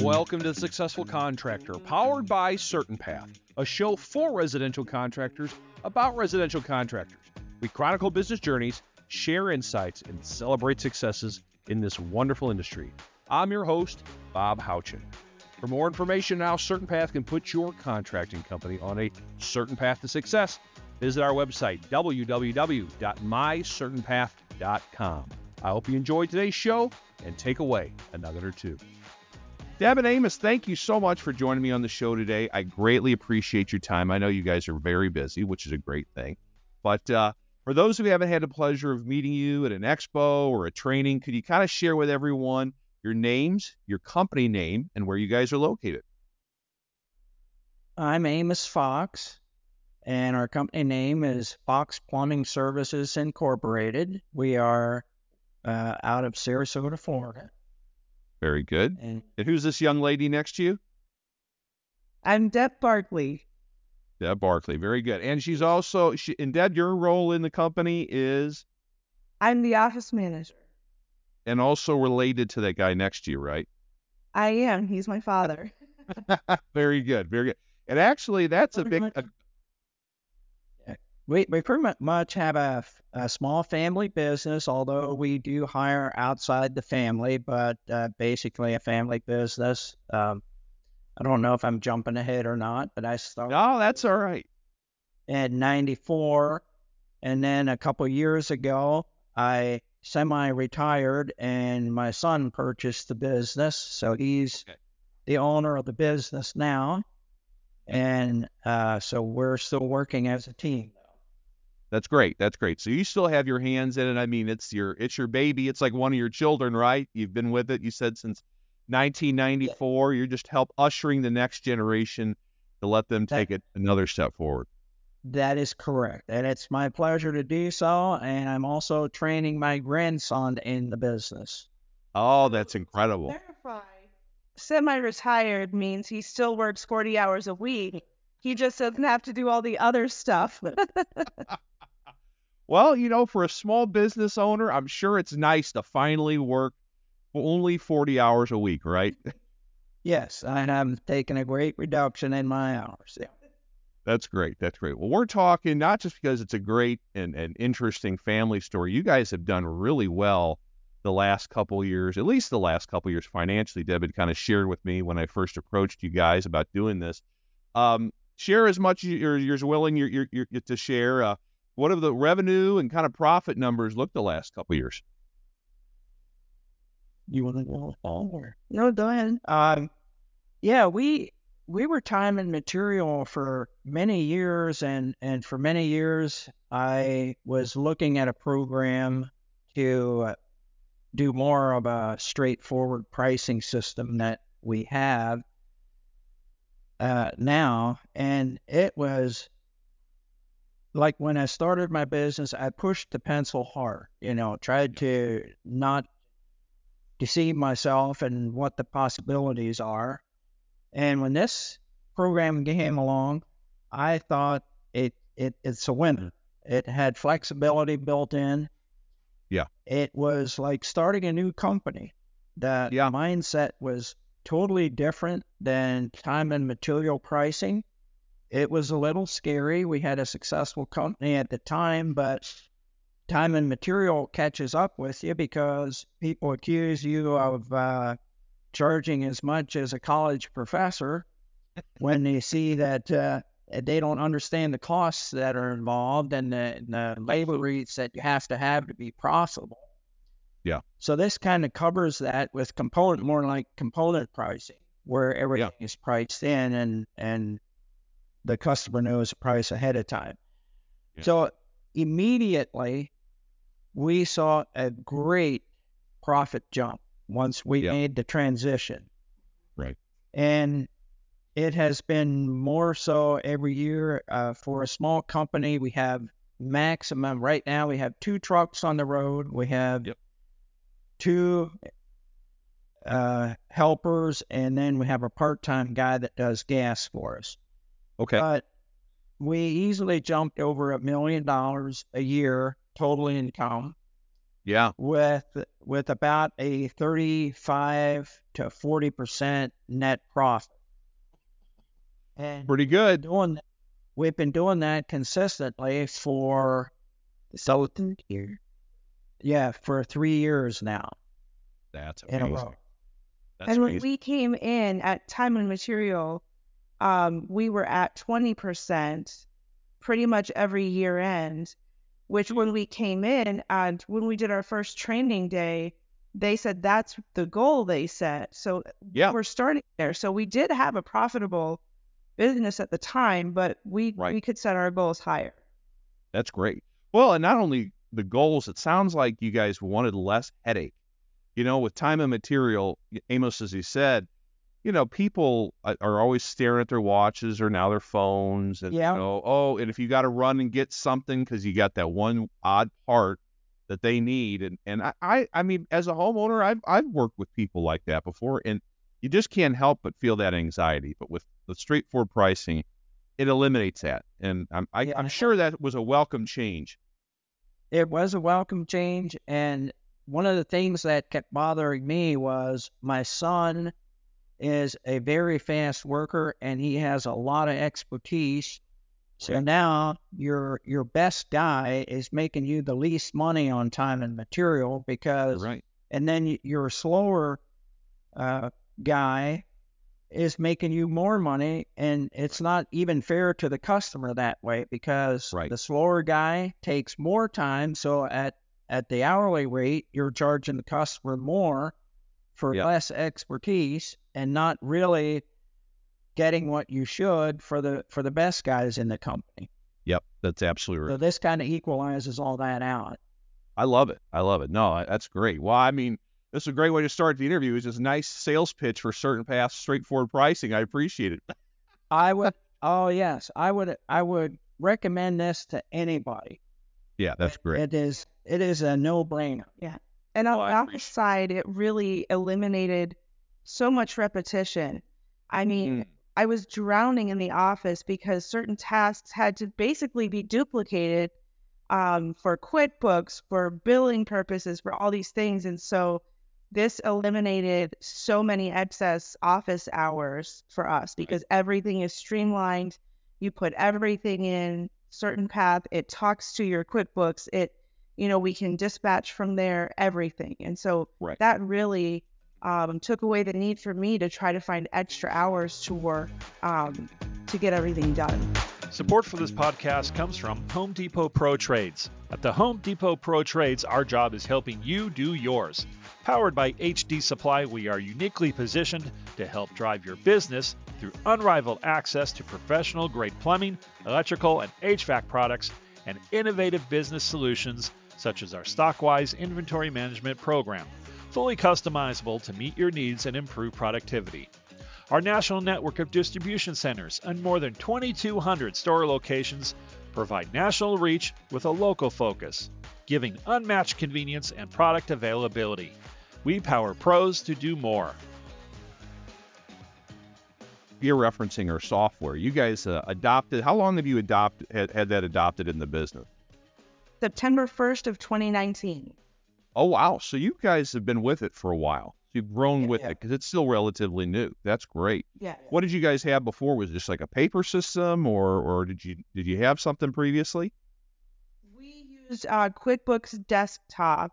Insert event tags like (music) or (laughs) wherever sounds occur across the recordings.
Welcome to the Successful Contractor, powered by CertainPath, a show for residential contractors about residential contractors. We chronicle business journeys, share insights, and celebrate successes in this wonderful industry. I'm your host, Bob Houchin. For more information on how CertainPath can put your contracting company on a certain path to success, visit our website, www.mycertainpath.com. I hope you enjoyed today's show and take away a nugget or two. Deb and Amos, thank you so much for joining me on the show today. I greatly appreciate your time. I know you guys are very busy, which is a great thing. But uh, for those who haven't had the pleasure of meeting you at an expo or a training, could you kind of share with everyone your names, your company name, and where you guys are located? I'm Amos Fox, and our company name is Fox Plumbing Services Incorporated. We are uh, out of Sarasota, Florida. Very good. And, and who's this young lady next to you? I'm Deb Barkley. Deb Barkley, very good. And she's also, she, and Deb, your role in the company is? I'm the office manager. And also related to that guy next to you, right? I am. He's my father. (laughs) very good, very good. And actually, that's a big, a, we, we pretty much have a, a small family business, although we do hire outside the family, but uh, basically a family business. Um, I don't know if I'm jumping ahead or not, but I started. Oh, that's all right. At 94. And then a couple years ago, I semi retired and my son purchased the business. So he's okay. the owner of the business now. And uh, so we're still working as a team. That's great. That's great. So you still have your hands in it. I mean, it's your it's your baby. It's like one of your children, right? You've been with it. You said since 1994. Yeah. You're just help ushering the next generation to let them take that, it another step forward. That is correct, and it's my pleasure to do so. And I'm also training my grandson in the business. Oh, that's incredible. Verify. Semi-retired means he still works 40 hours a week. He just doesn't have to do all the other stuff. (laughs) Well, you know, for a small business owner, I'm sure it's nice to finally work only 40 hours a week, right? (laughs) Yes, and I'm taking a great reduction in my hours. Yeah. That's great. That's great. Well, we're talking not just because it's a great and, and interesting family story. You guys have done really well the last couple years, at least the last couple years financially. Deb had kind of shared with me when I first approached you guys about doing this. Um, share as much as you're, you're willing you're, you're, you're to share. Uh, what have the revenue and kind of profit numbers looked the last couple years? You want to go all or no? Go ahead. Um, yeah, we we were time and material for many years, and and for many years, I was looking at a program to do more of a straightforward pricing system that we have uh, now, and it was like when I started my business, I pushed the pencil hard, you know, tried to not deceive myself and what the possibilities are. And when this program came along, I thought it, it it's a winner. It had flexibility built in. Yeah. It was like starting a new company. The yeah. mindset was totally different than time and material pricing it was a little scary. We had a successful company at the time, but time and material catches up with you because people accuse you of uh, charging as much as a college professor when they see that uh, they don't understand the costs that are involved and the, the labor rates that you have to have to be profitable. Yeah. So this kind of covers that with component, more like component pricing, where everything yeah. is priced in and and the customer knows the price ahead of time. Yeah. So immediately we saw a great profit jump once we yeah. made the transition. Right. And it has been more so every year. Uh, for a small company, we have maximum right now. We have two trucks on the road. We have yep. two uh, helpers, and then we have a part-time guy that does gas for us. Okay. But we easily jumped over a million dollars a year total income. Yeah. with with about a 35 to 40 percent net profit. And Pretty good. doing we've been doing that consistently for so year. Yeah, for three years now That's in a amazing. row. That's and when amazing. we came in at time and material, um, we were at 20% pretty much every year end, which when we came in and when we did our first training day, they said that's the goal they set. So Yeah. we're starting there. So we did have a profitable business at the time, but we Right. we could set our goals higher. That's great. Well, and not only the goals, it sounds like you guys wanted less headache. You know, with time and material, Amos, as he said, you know, people are are always staring at their watches or now their phones, and Yeah. you know, oh, and if you got to run and get something because you got that one odd part that they need, and and I, I, I mean, as a homeowner, I've I've worked with people like that before, and you just can't help but feel that anxiety. But with the straightforward pricing, it eliminates that, and I'm I, Yeah. I'm sure that was a welcome change. It was a welcome change, and one of the things that kept bothering me was my son is a very fast worker and he has a lot of expertise. So now your your best guy is making you the least money on time and material because right. and then your slower uh, guy is making you more money, and it's not even fair to the customer that way because Right. the slower guy takes more time. So at at the hourly rate, you're charging the customer more for Yeah. less expertise and not really getting what you should for the for the best guys in the company. Yep, that's absolutely right. So this kind of equalizes all that out. I love it. I love it. No, that's great. Well, I mean, this is a great way to start the interview. It's just a nice sales pitch for CertainPath's, straightforward pricing. I appreciate it. (laughs) I would oh yes, I would I would recommend this to anybody. Yeah, that's great. It is it is a no brainer. Yeah. And on I the appreciate- office side, it really eliminated so much repetition. I mean, Mm. I was drowning in the office because certain tasks had to basically be duplicated um, for QuickBooks, for billing purposes, for all these things. And so this eliminated so many excess office hours for us because everything is streamlined. You put everything in CertainPath. It talks to your QuickBooks. It, you know, we can dispatch from there everything. And so Right. that really um, took away the need for me to try to find extra hours to work um, to get everything done. Support for this podcast comes from Home Depot Pro Trades. At the Home Depot Pro Trades, our job is helping you do yours. Powered by HD Supply, we are uniquely positioned to help drive your business through unrivaled access to professional grade plumbing, electrical, and HVAC products, and innovative business solutions such as our Stockwise inventory management program, fully customizable to meet your needs and improve productivity. Our national network of distribution centers and more than 2,200 store locations provide national reach with a local focus, giving unmatched convenience and product availability. We power pros to do more. You're referencing our software. You guys uh, adopted. How long have you adopt had, had that adopted in the business? September 1st of 2019. Oh wow! So you guys have been with it for a while. You've grown Yeah, with yeah. it because it's still relatively new. That's great. Yeah. What did you guys have before? Was just like a paper system, or or did you did you have something previously? We used uh, QuickBooks Desktop.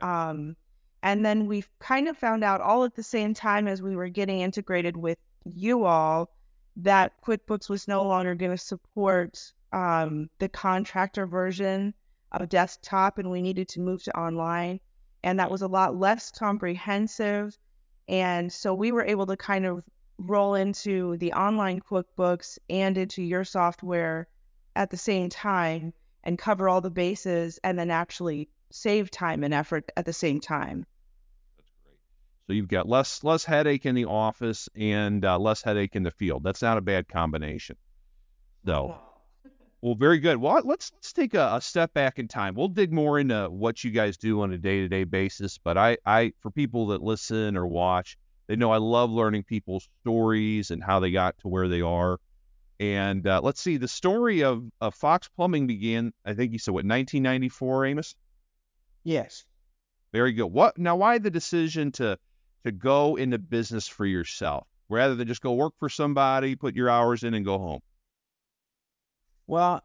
Um, and then we kind of found out all at the same time as we were getting integrated with you all that QuickBooks was no longer going to support um, the contractor version of desktop and we needed to move to online. And that was a lot less comprehensive. And so we were able to kind of roll into the online QuickBooks and into your software at the same time and cover all the bases and then actually save time and effort at the same time. That's great. So you've got less less headache in the office and uh, less headache in the field. That's not a bad combination. So, well, very good. Well, let's let's take a, a step back in time. We'll dig more into what you guys do on a day-to-day basis. But I, I, for people that listen or watch, they know I love learning people's stories and how they got to where they are. And uh, let's see, the story of, of Fox Plumbing began. I think you said what 1994, Amos. Yes. Very good. What now? Why the decision to to go into business for yourself rather than just go work for somebody, put your hours in, and go home? Well,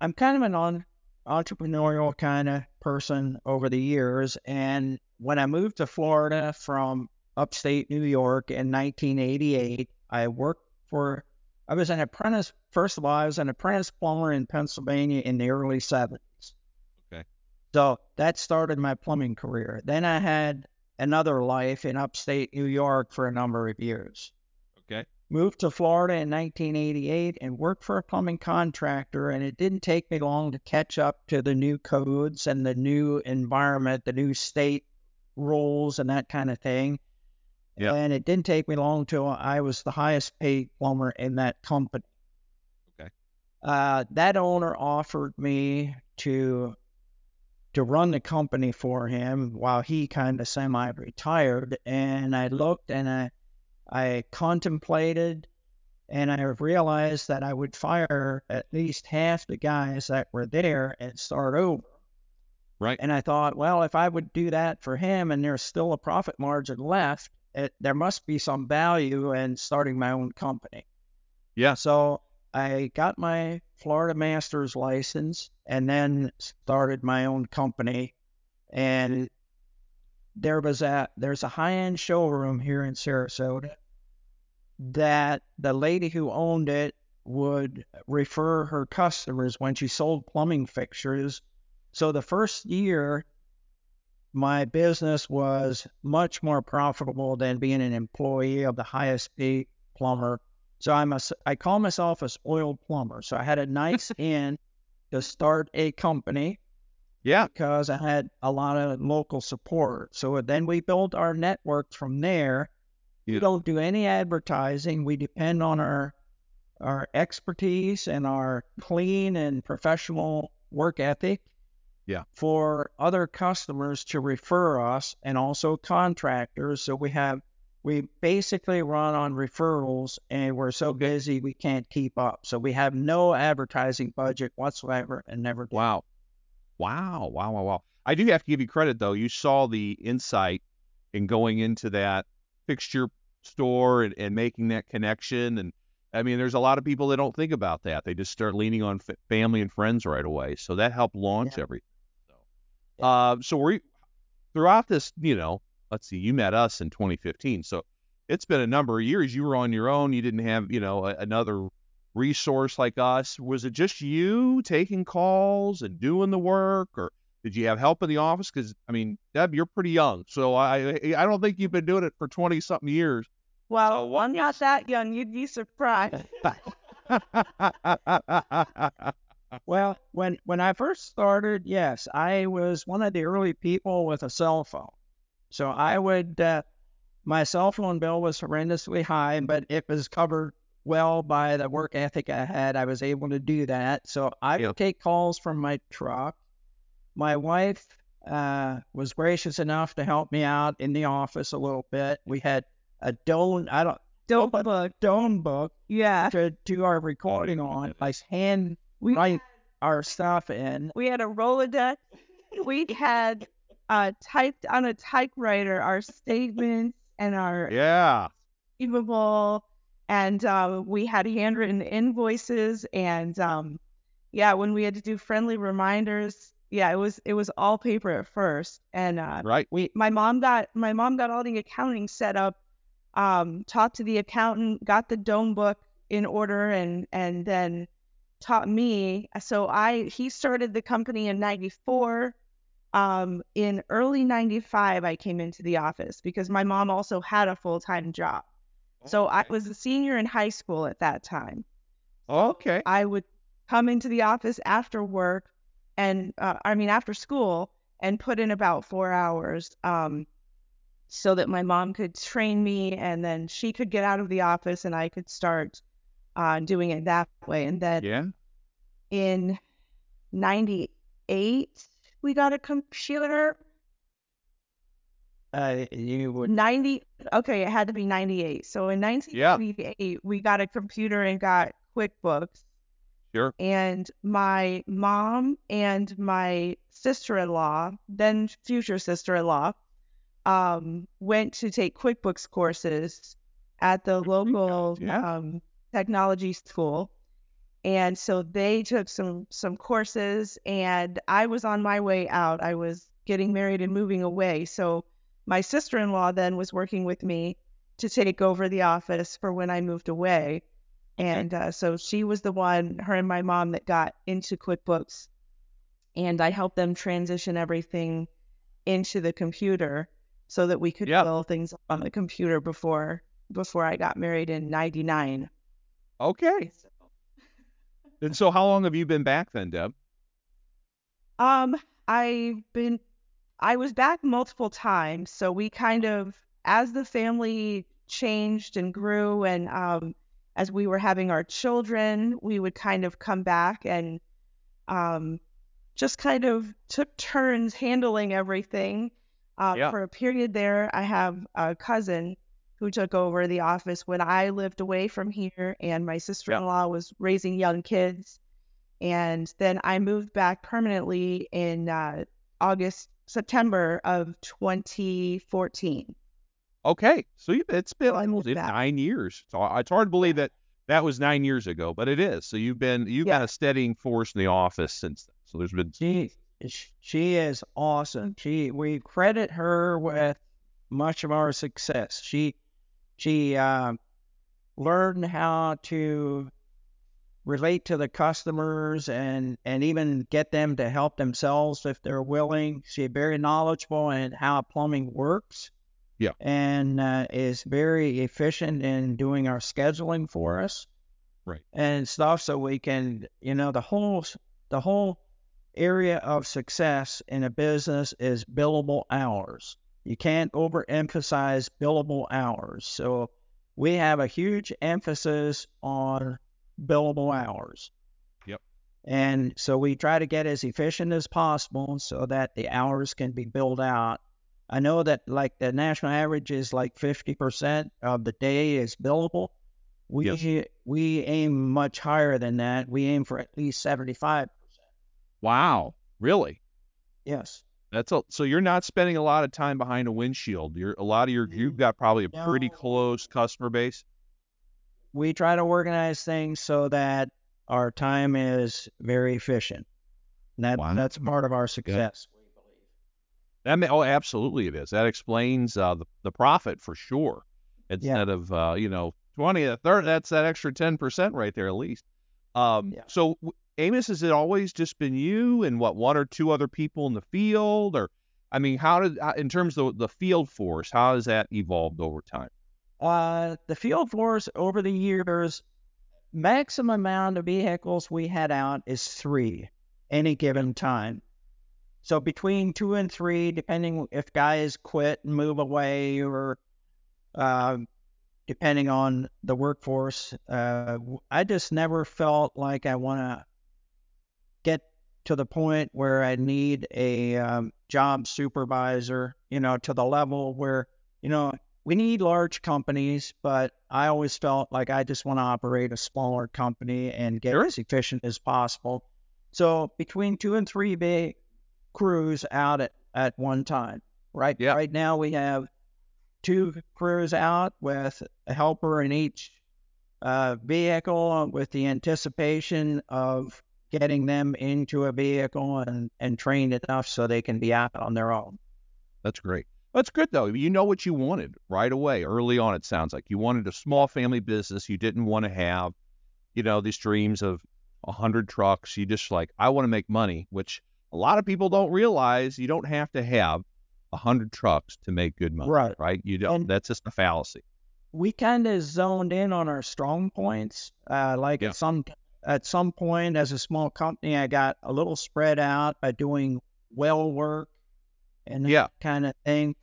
I'm kind of an on, entrepreneurial kind of person over the years, and when I moved to Florida from upstate New York in 1988, I worked for. I was an apprentice. First of all, I was an apprentice plumber in Pennsylvania in the early 70s. Okay. So that started my plumbing career. Then I had another life in upstate New York for a number of years. Okay. Moved to Florida in 1988 and worked for a plumbing contractor. And it didn't take me long to catch up to the new codes and the new environment, the new state rules, and that kind of thing. Yeah. And it didn't take me long till I was the highest paid plumber in that company. Okay. Uh, that owner offered me to to run the company for him while he kind of semi-retired, and I looked and I I contemplated, and I realized that I would fire at least half the guys that were there and start over. Right. And I thought, well, if I would do that for him and there's still a profit margin left, it, there must be some value in starting my own company. Yeah. So I got my Florida master's license and then started my own company. And there was a there's a high end showroom here in Sarasota that the lady who owned it would refer her customers when she sold plumbing fixtures. So the first year my business was much more profitable than being an employee of the highest paid plumber. So I'm a, I call myself a spoiled plumber. So I had a nice (laughs) in to start a company Yeah. because I had a lot of local support. So then we built our network from there. We don't do any advertising. We depend on our our expertise and our clean and professional work ethic Yeah. for other customers to refer us and also contractors. So we have we basically run on referrals and we're so busy we can't keep up. So we have no advertising budget whatsoever and never did. Wow. Wow. Wow. Wow. Wow. I do have to give you credit though. You saw the insight in going into that fixture store and, and making that connection. And I mean, there's a lot of people that don't think about that. They just start leaning on f- family and friends right away. So that helped launch Yeah. everything. So, uh, so we throughout this, you know, let's see, you met us in 2015. So it's been a number of years. You were on your own. You didn't have, you know, a, another resource like us. Was it just you taking calls and doing the work, or did you have help in the office? Because I mean, Deb, you're pretty young, so I I don't think you've been doing it for 20 something years. Well, I'm not that young. You'd be surprised. (laughs) Well, when when I first started, yes, I was one of the early people with a cell phone. So I would uh, my cell phone bill was horrendously high, but it was covered well by the work ethic I had. I was able to do that. So I would take calls from my truck. My wife uh, was gracious enough to help me out in the office a little bit. We had a dome, I don't, Don't book. dome book Yeah. to do our recording on. I hand We write our stuff in. we had a Rolodex. We (laughs) had uh, typed on a typewriter our statements and our yeah, receivable, and uh, we had handwritten invoices. And um, yeah, when we had to do friendly reminders, yeah, it was it was all paper at first. And uh, right. We my mom got my mom got all the accounting set up, um, talked to the accountant, got the dome book in order, and and then taught me. So I he started the company in '94. Um, in early '95, I came into the office because my mom also had a full time job. So I was a senior in high school at that time. Okay. I would come into the office after work and uh, I mean after school and put in about four hours um, so that my mom could train me and then she could get out of the office and I could start uh, doing it that way. And then Yeah. in 98, we got a computer. uh, you would 90, okay, it had to be 98. So in 1998, we got a computer and got QuickBooks. Sure. And my mom and my sister-in-law, then future sister-in-law, um, went to take QuickBooks courses at the local yeah. um, technology school. And so they took some some courses and I was on my way out. I was getting married and moving away. So my sister-in-law then was working with me to take over the office for when I moved away. And uh, so she was the one, her and my mom, that got into QuickBooks. And I helped them transition everything into the computer so that we could Yep. fill things on the computer before before I got married in '99. Okay. (laughs) And so, how long have you been back then, Deb? Um, I've been, I was back multiple times. So we kind of, as the family changed and grew, and um, as we were having our children, we would kind of come back and um, just kind of took turns handling everything. Uh, Yeah. For a period there, I have a cousin who took over the office when I lived away from here, and my sister-in-law was raising young kids. And then I moved back permanently in uh, August, September of 2014. Okay. So you, it's been I almost nine years. So it's hard to believe that that was nine years ago, but it is. So you've been you've Yeah. been a steadying force in the office since then. So there's been She she is awesome. She we credit her with much of our success. She she uh, learned how to relate to the customers and and even get them to help themselves if they're willing. She's very knowledgeable in how plumbing works. Yeah. And uh, is very efficient in doing our scheduling for us. Right. And stuff so we can, you know, the whole the whole area of success in a business is billable hours. You can't overemphasize billable hours. So we have a huge emphasis on billable hours. Yep. And so we try to get as efficient as possible so that the hours can be billed out. I know that like the national average is like 50% of the day is billable. We Yes. we aim much higher than that. We aim for at least 75%. wow, really. Yes. That's a, so you're not spending a lot of time behind a windshield. You're a lot of your you've got probably a pretty close customer base. we try to organize things so that our time is very efficient. And that, Wow. that's part of our success. That may, oh, absolutely it is. That explains uh, the the profit for sure. Instead of uh, you know twenty, a third, that's that extra ten percent right there at least. Um, Yeah. So Amos, has it always just been you and what one or two other people in the field, or I mean, how did in terms of the field force, how has that evolved over time? Uh, the field force over the years, maximum amount of vehicles we had out is three any given time. So between two and three, depending if guys quit and move away or uh, depending on the workforce, uh, I just never felt like I want to get to the point where I need a um, job supervisor, you know, to the level where, you know, we need large companies, but I always felt like I just want to operate a smaller company and get as efficient as possible. So between two and three big crews out at, at one time. Right Yeah. right now we have two crews out with a helper in each uh, vehicle with the anticipation of getting them into a vehicle and, and trained enough so they can be out on their own. That's great. That's good though. You know what you wanted right away, early on. It sounds like you wanted a small family business. You didn't want to have, you know, these dreams of a hundred trucks. You just like, I want to make money, which a lot of people don't realize. You don't have to have a hundred trucks to make good money, Right. right? You don't. And- that's just a fallacy. we kind of zoned in on our strong points. Uh, like Yeah. at some at some point, as a small company, I got a little spread out by doing well work and that Yeah. kind of thing.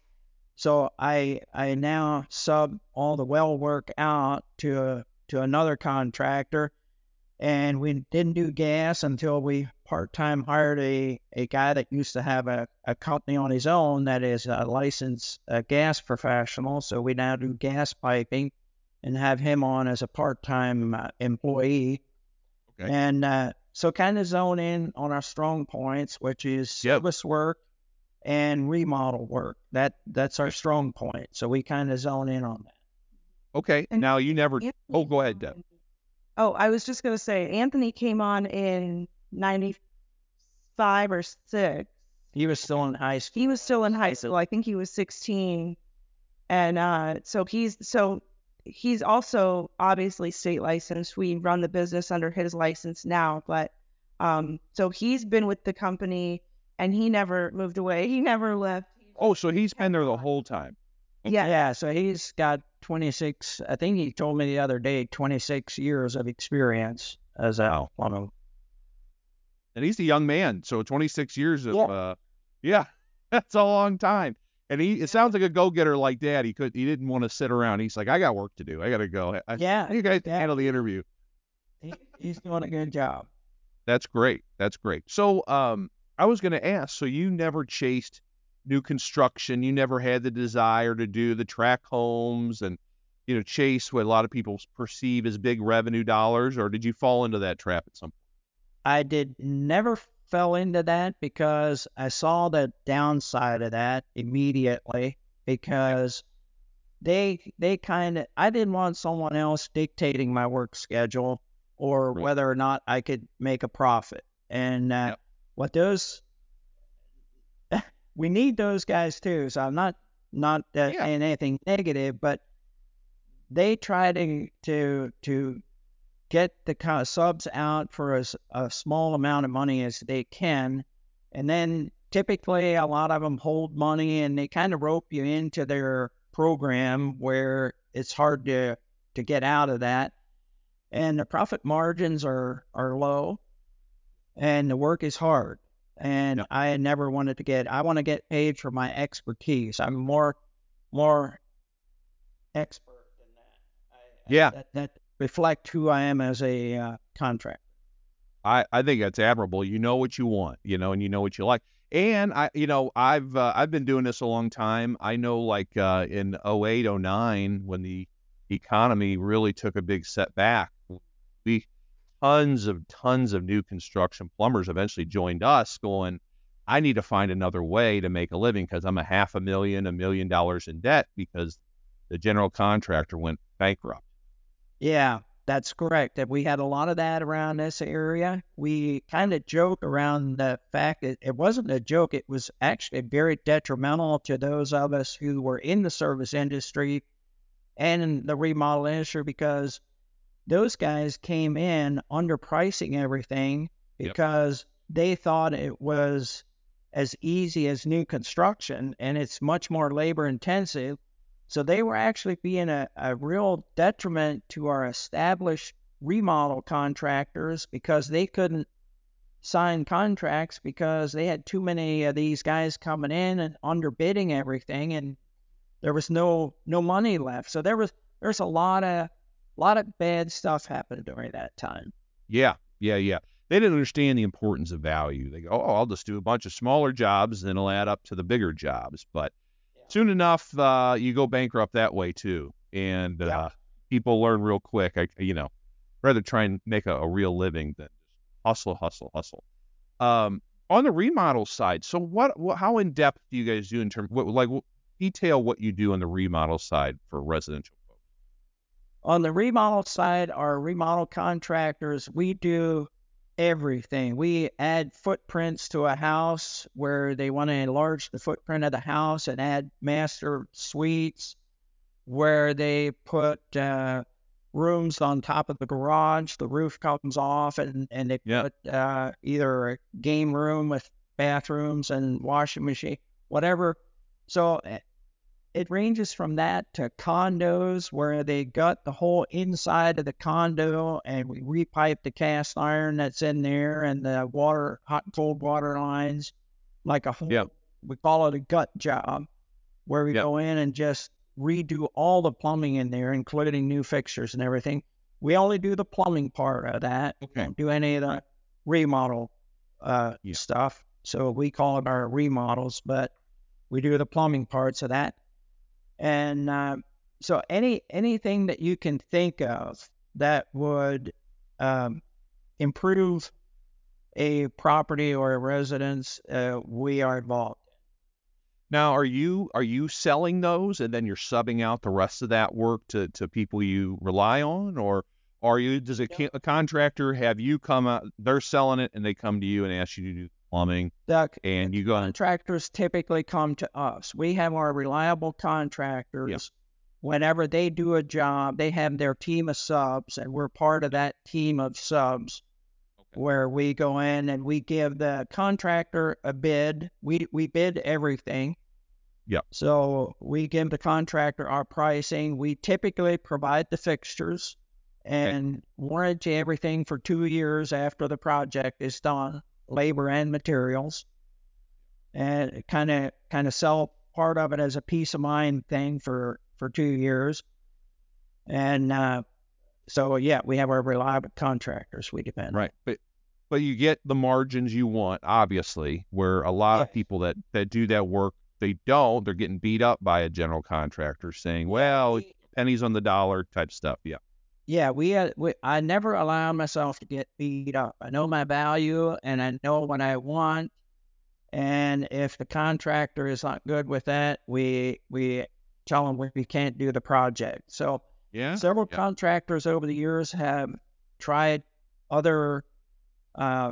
So I I now sub all the well work out to a, to another contractor, and we didn't do gas until we part time hired a, a guy that used to have a, a company on his own that is a licensed uh, gas professional. So we now do gas piping and have him on as a part time uh, employee. Okay. And uh, so kind of zone in on our strong points, which is Yep. service work and remodel work. That that's our strong point. So we kind of zone in on that. Okay. And now you never. Anthony Oh, go ahead, Deb. On- Oh, I was just gonna say Anthony came on in '95 or six. He was still in high school. He was still in high school. I think he was 16, and uh, so he's so he's also obviously state licensed. We run the business under his license now, but um, so he's been with the company and he never moved away. He never left. Oh, so he's been there the whole time. Yeah, Yeah, so he's got 26, I think he told me the other day, 26 years of experience as a plumber. and he's a young man, so 26 years of, Yeah. uh, yeah, (laughs) that's a long time. And he, it sounds like a go-getter like Dad. He could, he didn't want to sit around. He's like, I got work to do. I got to go. I, Yeah, you guys handle the interview. He, he's doing a good job. That's great. That's great. So, um, I was going to ask. So you never chased new construction. You never had the desire to do the track homes and, you know, chase what a lot of people perceive as big revenue dollars, or did you fall into that trap at some point? I did never fell into that because I saw the downside of that immediately because they they kind of I didn't want someone else dictating my work schedule or Right. whether or not I could make a profit. And uh, what those we need those guys too. So I'm not not uh, Yeah. saying anything negative, but they try to to to get the kind of subs out for as a small amount of money as they can, and then typically a lot of them hold money and they kind of rope you into their program where it's hard to to get out of that, and the profit margins are are low, and the work is hard. And Yep. I never wanted to get. I want to get paid for my expertise. I'm more more expert than that. I, I- Yeah. that, that reflect who I am as a uh, contractor. I, I think that's admirable. You know what you want, you know, and you know what you like. And I, you know, I've uh, I've been doing this a long time. I know, like uh, in 08, 09, when the economy really took a big setback, we tons of tons of new construction plumbers eventually joined us, going, I need to find another way to make a living because I'm a half a million, a million dollars in debt because the general contractor went bankrupt. Yeah, that's correct. That we had a lot of that around this area. We kind of joke around the fact that it wasn't a joke. It was actually very detrimental to those of us who were in the service industry and in the remodel industry because those guys came in underpricing everything Yep. because they thought it was as easy as new construction and it's much more labor intensive. So they were actually being a, a real detriment to our established remodel contractors because they couldn't sign contracts because they had too many of these guys coming in and underbidding everything and there was no no money left. So there was there's a lot of lot of bad stuff happened during that time. Yeah, yeah, yeah. They didn't understand the importance of value. They go, oh, I'll just do a bunch of smaller jobs, and it'll add up to the bigger jobs. But soon enough, uh, you go bankrupt that way too, and uh, Yeah. people learn real quick. I, you know, rather try and make a, a real living than hustle, hustle, hustle. Um, on the remodel side, so what, what how in depth do you guys do in terms, what, like, what, detail what you do on the remodel side for residential? On the remodel side, our remodel contractors, we do everything. We add footprints to a house where they want to enlarge the footprint of the house and add master suites, where they put uh, rooms on top of the garage. The roof comes off, and, and they Yeah. put uh, either a game room with bathrooms and washing machine, whatever. So eh, it ranges from that to condos where they gut the whole inside of the condo and we repipe the cast iron that's in there and the water, hot and cold water lines, like a whole, Yeah. we call it a gut job, where we Yep. go in and just redo all the plumbing in there, including new fixtures and everything. We only do the plumbing part of that. Okay. Don't do any of the remodel uh, Yeah. stuff. So we call it our remodels, but we do the plumbing parts of that. And uh, so any anything that you can think of that would um, improve a property or a residence, uh, we are involved. Now, are you are you selling those and then you're subbing out the rest of that work to, to people you rely on, or are you does a, a contractor have you come out? They're selling it and they come to you and ask you to do plumbing, The and you go contractors typically come to us. We have our reliable contractors. Whenever they do a job, they have their team of subs, and we're part of that team of subs. Okay. Where we go in and we give the contractor a bid. We we bid everything. Yep. So we give the contractor our pricing. We typically provide the fixtures and warranty everything for two years after the project is done, labor and materials and kind of kind of sell part of it as a peace of mind thing for for two years. And uh, so yeah, we have our reliable contractors we depend on. right, but but you get the margins you want, obviously. Where a lot of people that that do that work, they don't. They're getting beat up by a general contractor saying, "Well, pennies on the dollar" type stuff. Yeah. Yeah, we, uh, we I never allow myself to get beat up. I know my value and I know what I want. And if the contractor is not good with that, we we tell them we, we can't do the project. So Yeah. Several Yeah. contractors over the years have tried other uh,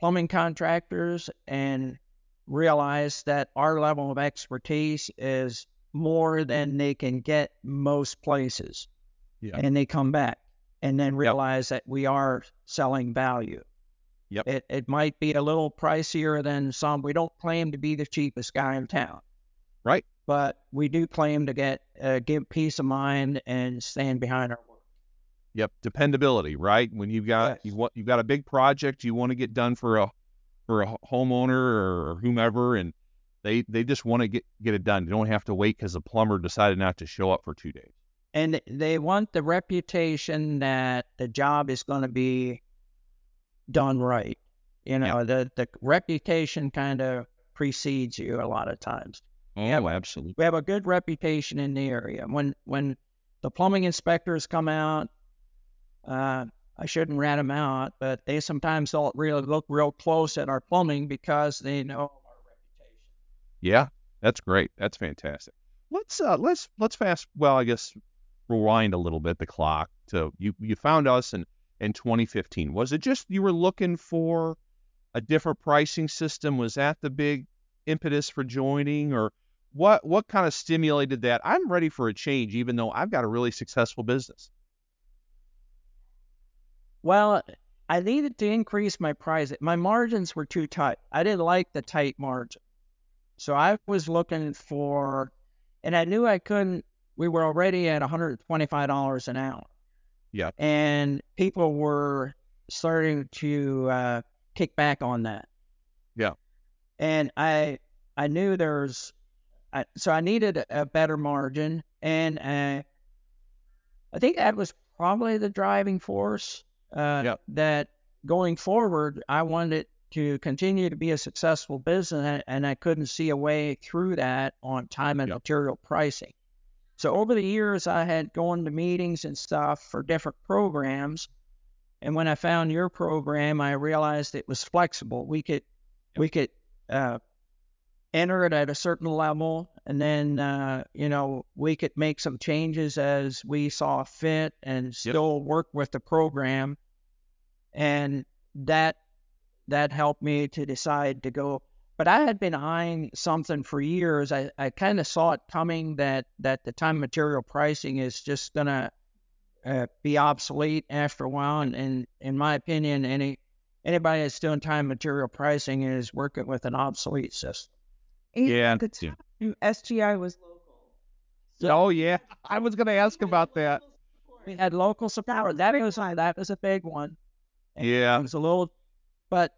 plumbing contractors and realized that our level of expertise is more than they can get most places. Yeah. And they come back and then realize that we are selling value. Yep. It, it might be a little pricier than some. We don't claim to be the cheapest guy in town Right. but we do claim to get uh, give peace of mind and stand behind our work. Yep, dependability, right? When you've got Yes. you want you've got a big project you want to get done for a for a homeowner or whomever, and they they just want to get get it done. They don't have to wait because the plumber decided not to show up for two days. And they want the reputation that the job is going to be done right. You know, the the reputation kind of precedes you a lot of times. Oh, absolutely. We have a good reputation in the area. When when the plumbing inspectors come out, uh, I shouldn't rat them out, but they sometimes don't really look real close at our plumbing because they know our reputation. Yeah, that's great. That's fantastic. Let's uh let's let's fast. Well, I guess rewind a little bit the clock to you. You found us in in 2015. Was it just you were looking for a different pricing system? Was that the big impetus for joining, or what? What kind of stimulated that? I'm ready for a change, even though I've got a really successful business. Well, I needed to increase my price. My margins were too tight. I didn't like the tight margin. So I was looking for, and I knew I couldn't, we were already at $125 an hour. Yeah. And people were starting to uh, kick back on that. Yeah. And I, I knew there's, I, so I needed a, better margin. And uh, I think that was probably the driving force uh, Yep. that going forward, I wanted to continue to be a successful business, and- I couldn't see a way through that on time and Yep. material pricing. So over the years, I had gone to meetings and stuff for different programs, and when I found your program, I realized it was flexible. We could we could uh, enter it at a certain level, and then uh, you know we could make some changes as we saw fit, and still work with the program. And that that helped me to decide to go. But I had been eyeing something for years. I, I kind of saw it coming that that the time material pricing is just gonna uh, be obsolete after a while. And, and in my opinion, any anybody that's doing time material pricing is working with an obsolete system. Yeah, At the yeah. SGI was local. Oh yeah, I was going to ask about that. We had local support. That was that was a big one. And Yeah. It was a little, but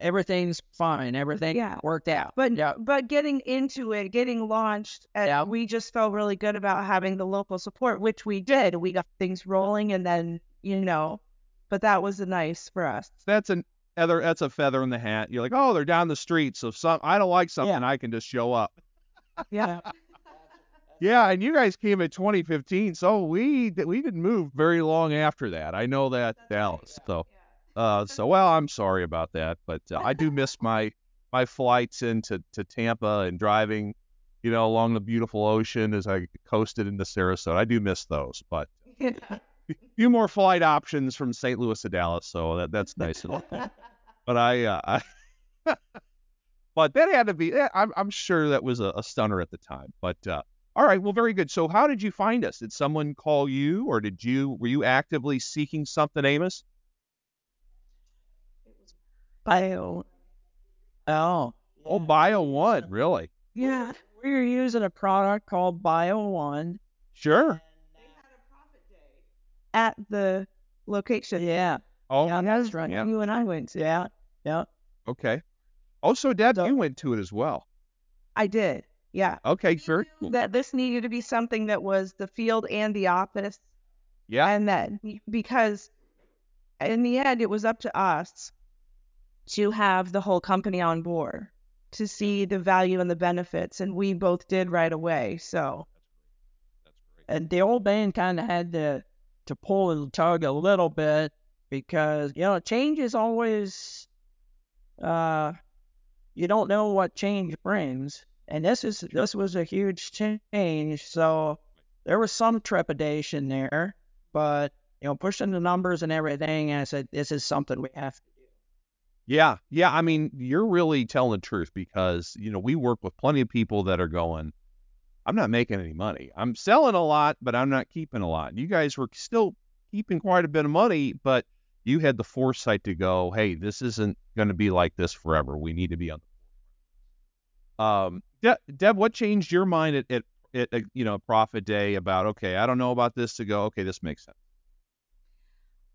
everything's fine. Everything Yeah. worked out. But yeah, but getting into it, getting launched, uh, and Yeah. we just felt really good about having the local support, which we did. We got things rolling, and then you know, but that was nice for us. That's an other That's a feather in the hat. You're like, oh, they're down the street, so some I don't like something, Yeah. I can just show up. Yeah. (laughs) Yeah, and you guys came in 2015, so we we didn't move very long after that. I know that Dallas. So Uh, so well, I'm sorry about that, but uh, I do (laughs) miss my my flights into to Tampa and driving, you know, along the beautiful ocean as I coasted into Sarasota. I do miss those, but a few more flight options from St. Louis to Dallas, so that that's nice. (laughs) but I, uh, I (laughs) but that had to be. eh, I'm I'm sure that was a, a stunner at the time. But uh, all right, well, very good. So how did you find us? Did someone call you, or did you were you actively seeking something, Amos? Bio. Oh. Oh, Bio One, really? Yeah. We were using a product called Bio One. Sure. At the location. Yeah. Oh, Yeah, that's right. yeah. You and I went. to- Yeah. Yeah. okay. Oh, so Deb, So- you went to it as well. I did. Yeah. Okay, very cool. That this needed to be something that was the field and the office. Yeah. And that because in the end, it was up to us to have the whole company on board to see the value and the benefits. And we both did right away. So, And the old man kind of had to to pull and tug a little bit because you know change is always uh you don't know what change brings and this is this was a huge change so there was some trepidation there but you know pushing the numbers and everything I said this is something we have to Yeah, yeah. I mean, you're really telling the truth because you know we work with plenty of people that are going. I'm not making any money. I'm selling a lot, but I'm not keeping a lot. You guys were still keeping quite a bit of money, but you had the foresight to go, hey, this isn't going to be like this forever. We need to be on. Um, De- Deb, what changed your mind at, at, at, at you know Profit Day about okay, I don't know about this to go. Okay, this makes sense.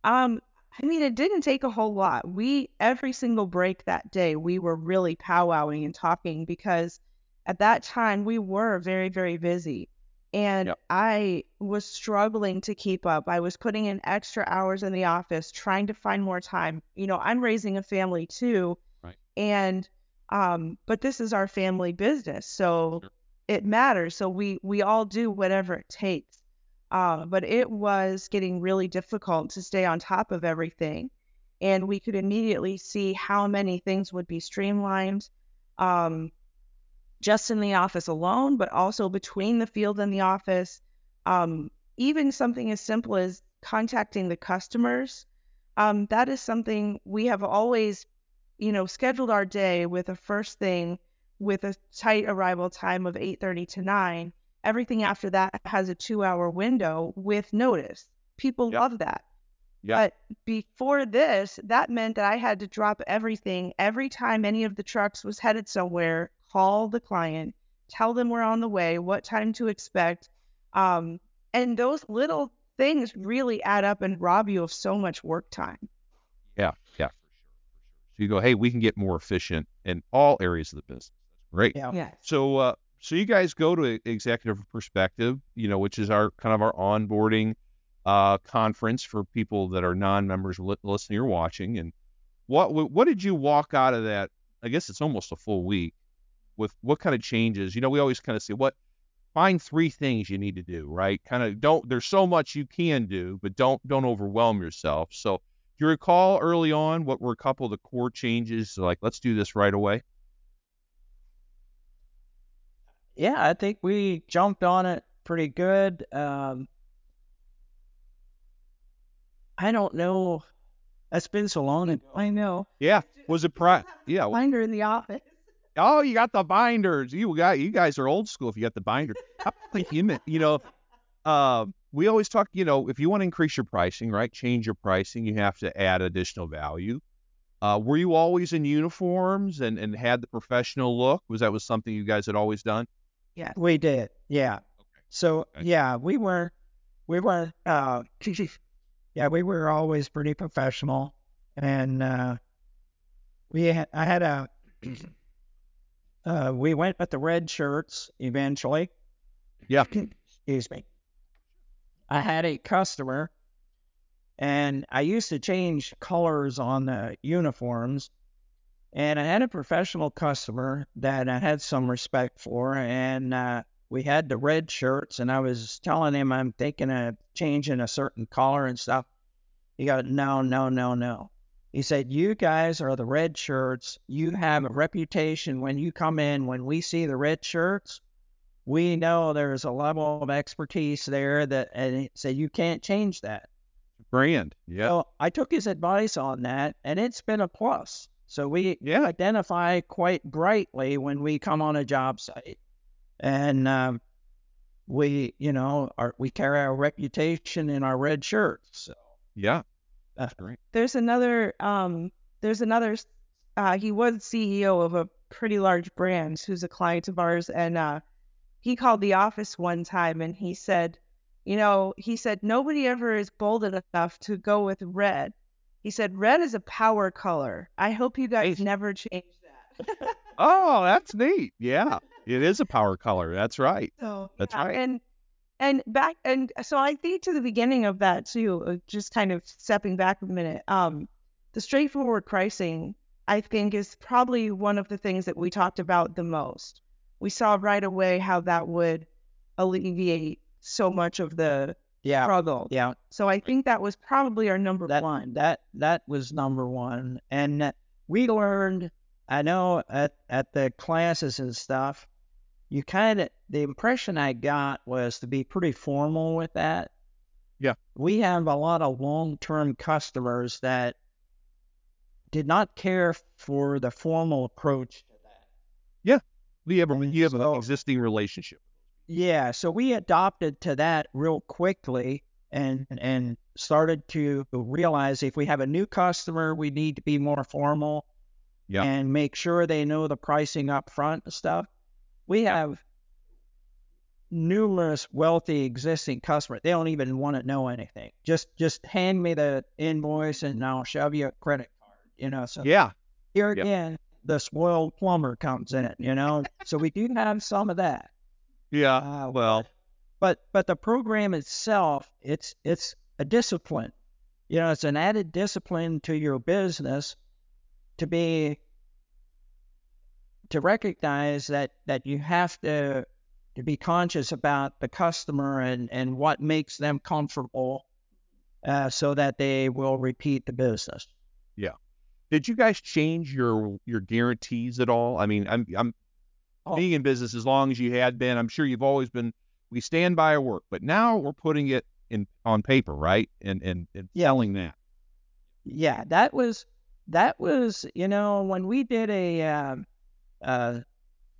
um, I mean, it didn't take a whole lot. We, every single break that day, we were really powwowing and talking because at that time we were very, very busy. And Yep. I was struggling to keep up. I was putting in extra hours in the office, trying to find more time. You know, I'm raising a family too. Right. And, um, but this is our family business. So it matters. So we, we all do whatever it takes. Uh, but it was getting really difficult to stay on top of everything. And we could immediately see how many things would be streamlined um, just in the office alone, but also between the field and the office. Um, even something as simple as contacting the customers. Um, that is something we have always, you know, scheduled our day with a first thing with a tight arrival time of 8:30 to 9 everything after that has a two hour window with notice. People Yep. love that. Yep. But before this, that meant that I had to drop everything every time any of the trucks was headed somewhere, call the client, tell them we're on the way, what time to expect. Um, and those little things really add up and rob you of so much work time. Yeah, yeah, for sure, for sure. So you go, hey, we can get more efficient in all areas of the business. That's great. yeah Yes. So, uh, so you guys go to Executive Perspective, you know, which is our kind of our onboarding uh, conference for people that are non-members li- listening or watching. And what what did you walk out of that? I guess it's almost a full week. With what kind of changes? You know, we always kind of say what find three things you need to do, right? Kind of don't. There's so much you can do, but don't don't overwhelm yourself. So, do you recall early on what were a couple of the core changes? Like, let's do this right away. Yeah I think we jumped on it pretty good um I don't know That's been so long ago I know. Yeah. Was it pri? Yeah. Binder in the office. Oh, you got the binders. You got you guys are old school if you got the binder. I think you meant, you know, uh, we always talk, you know, if you want to increase your pricing, right? Change your pricing, you have to add additional value. Uh, were you always in uniforms and, and had the professional look? Was that was something you guys had always done? Yes. We did, yeah. Okay. So Okay. yeah, we were, we were, uh, (laughs) yeah, we were always pretty professional, and uh, we had, I had a, (clears throat) uh, we went with the red shirts eventually. Yeah. (clears throat) Excuse me. I had a customer, and I used to change colors on the uniforms. And I had a professional customer that I had some respect for, and uh, we had the red shirts, and I was telling him I'm thinking of changing a certain color and stuff. He got no, no, no, no. He said, You guys are the red shirts. You have a reputation when you come in, when we see the red shirts, we know there's a level of expertise there that, and he said, You can't change that. Brand. Yeah. So I took his advice on that, and it's been a plus. So we Yeah. identify quite brightly when we come on a job site, and um, we, you know, our, we carry our reputation in our red shirts. So, Yeah. uh, That's great. There's another um there's another uh he was CEO of a pretty large brand who's a client of ours and uh he called the office one time and he said, you know, he said nobody ever is bold enough to go with red. He said red is a power color. I hope you guys never change that. (laughs) Oh, that's neat. Yeah. It is a power color. That's right. So That's yeah, right. And and back and so I think to the beginning of that too, uh, just kind of stepping back a minute. Um, the straightforward pricing I think is probably one of the things that we talked about the most. We saw right away how that would alleviate so much of the yeah, struggle. yeah. So I think that was probably our number that one. that that was number one and uh, we learned i know at at the classes and stuff you kind of the impression i got was to be pretty formal with that Yeah. we have a lot of long-term customers that did not care for the formal approach to that You have, a, you have an existing relationship. Yeah, so we adopted to that real quickly and and started to realize if we have a new customer, we need to be more formal Yeah. and make sure they know the pricing up front and stuff. We have numerous wealthy existing customers. They don't even want to know anything. Just just hand me the invoice and I'll shove you a credit card. You know, so Yeah. here Yep. again, the spoiled plumber comes in, you know. so we do have some of that. Yeah. Uh, well, but but the program itself, it's it's a discipline. You know, it's an added discipline to your business to be to recognize that that you have to to be conscious about the customer and and what makes them comfortable, uh, so that they will repeat the business. Yeah. Did you guys change your your guarantees at all? I mean, I'm I'm Oh. being in business as long as you had been. I'm sure you've always been. We stand by our work, but now we're putting it in on paper, right? And and, and Yeah. selling that. Yeah, that was that was you know when we did a um, uh,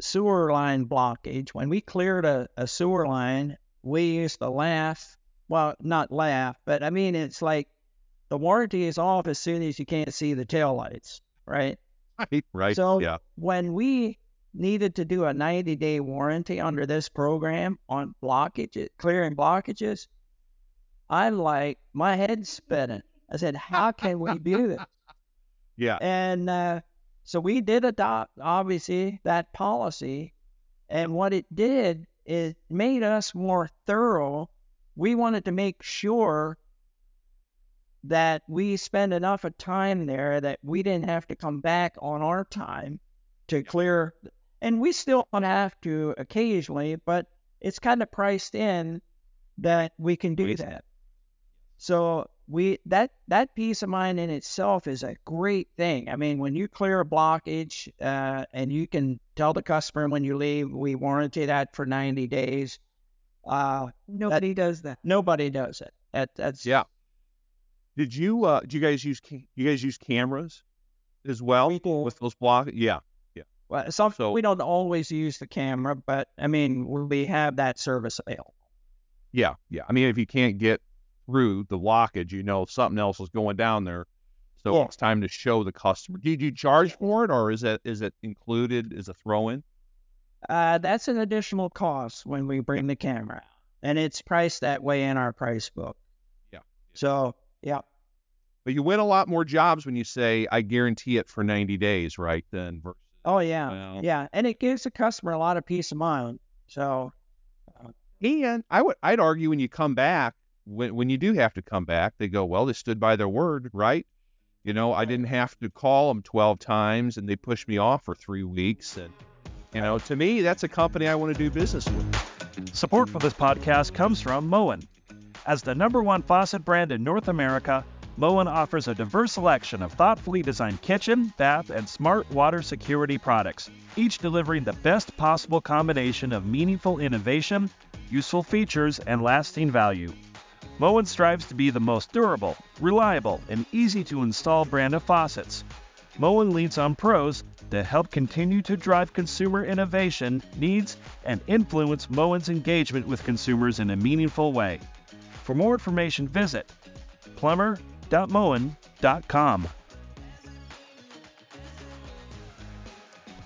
sewer line blockage when we cleared a, a sewer line, we used to laugh. Well, not laugh, but I mean it's like the warranty is off as soon as you can't see the taillights, right? (laughs) Right. Right. So yeah. when we needed to do a 90 day warranty under this program on blockages, clearing blockages, I'm like, my head's spinning. I said, how can we do this? (laughs) Yeah. And uh, so we did adopt, obviously, that policy. And what it did is made us more thorough. We wanted to make sure that we spend enough of time there that we didn't have to come back on our time to clear. And we still don't have to occasionally, but it's kind of priced in that we can do Right. that. So we that that peace of mind in itself is a great thing. I mean, when you clear a blockage uh, and you can tell the customer when you leave, we warranty that for 90 days. Uh, Nobody does that. nobody does it. That, that's Yeah. Did you uh? Did you guys use you guys use cameras as well We with those block? Yeah. Well, some So- we don't always use the camera, but I mean we have that service available. Yeah. Yeah. I mean, if you can't get through the blockage, you know something else is going down there. So Yeah. it's time to show the customer. Did you charge for it, or is it is it included as a throw-in? Uh, that's an additional cost when we bring the camera and it's priced that way in our price book. Yeah. So yeah, But you win a lot more jobs when you say I guarantee it for 90 days, right? Then versus oh yeah, well, yeah, and it gives the customer a lot of peace of mind. So uh, And I would I'd argue when you come back, when when you do have to come back, they go, well, they stood by their word, right? You know, I didn't have to call them 12 times and they pushed me off for three weeks. And you know, to me, that's a company I want to do business with. Support for this podcast comes from Moen. As the number one faucet brand in North America, Moen offers a diverse selection of thoughtfully designed kitchen, bath, and smart water security products, each delivering the best possible combination of meaningful innovation, useful features, and lasting value. Moen strives to be the most durable, reliable, and easy to install brand of faucets. Moen leans on pros to help continue to drive consumer innovation, needs, and influence Moen's engagement with consumers in a meaningful way. For more information, visit plumber.moen.com.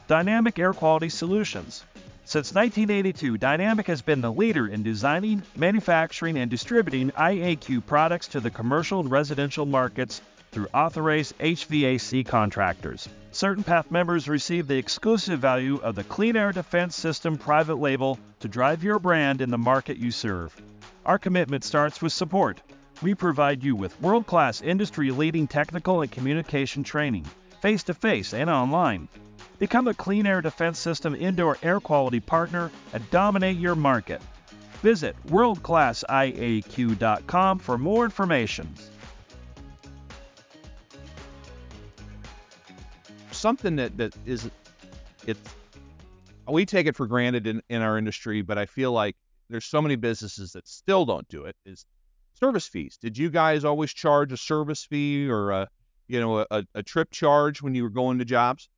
Dynamic Air Quality Solutions. Since 1982, Dynamic has been the leader in designing, manufacturing, and distributing IAQ products to the commercial and residential markets through authorized HVAC contractors. CertainPath members receive the exclusive value of the Clean Air Defense System private label to drive your brand in the market you serve. Our commitment starts with support. We provide you with world class industry leading technical and communication training, face to face and online. Become a Clean Air Defense System indoor air quality partner and dominate your market. Visit worldclassiaq.com for more information. something that that is it's we take it for granted in, in our industry, but I feel like there's so many businesses that still don't do it. Is service fees? Did you guys always charge a service fee or a you know a, a trip charge when you were going to jobs?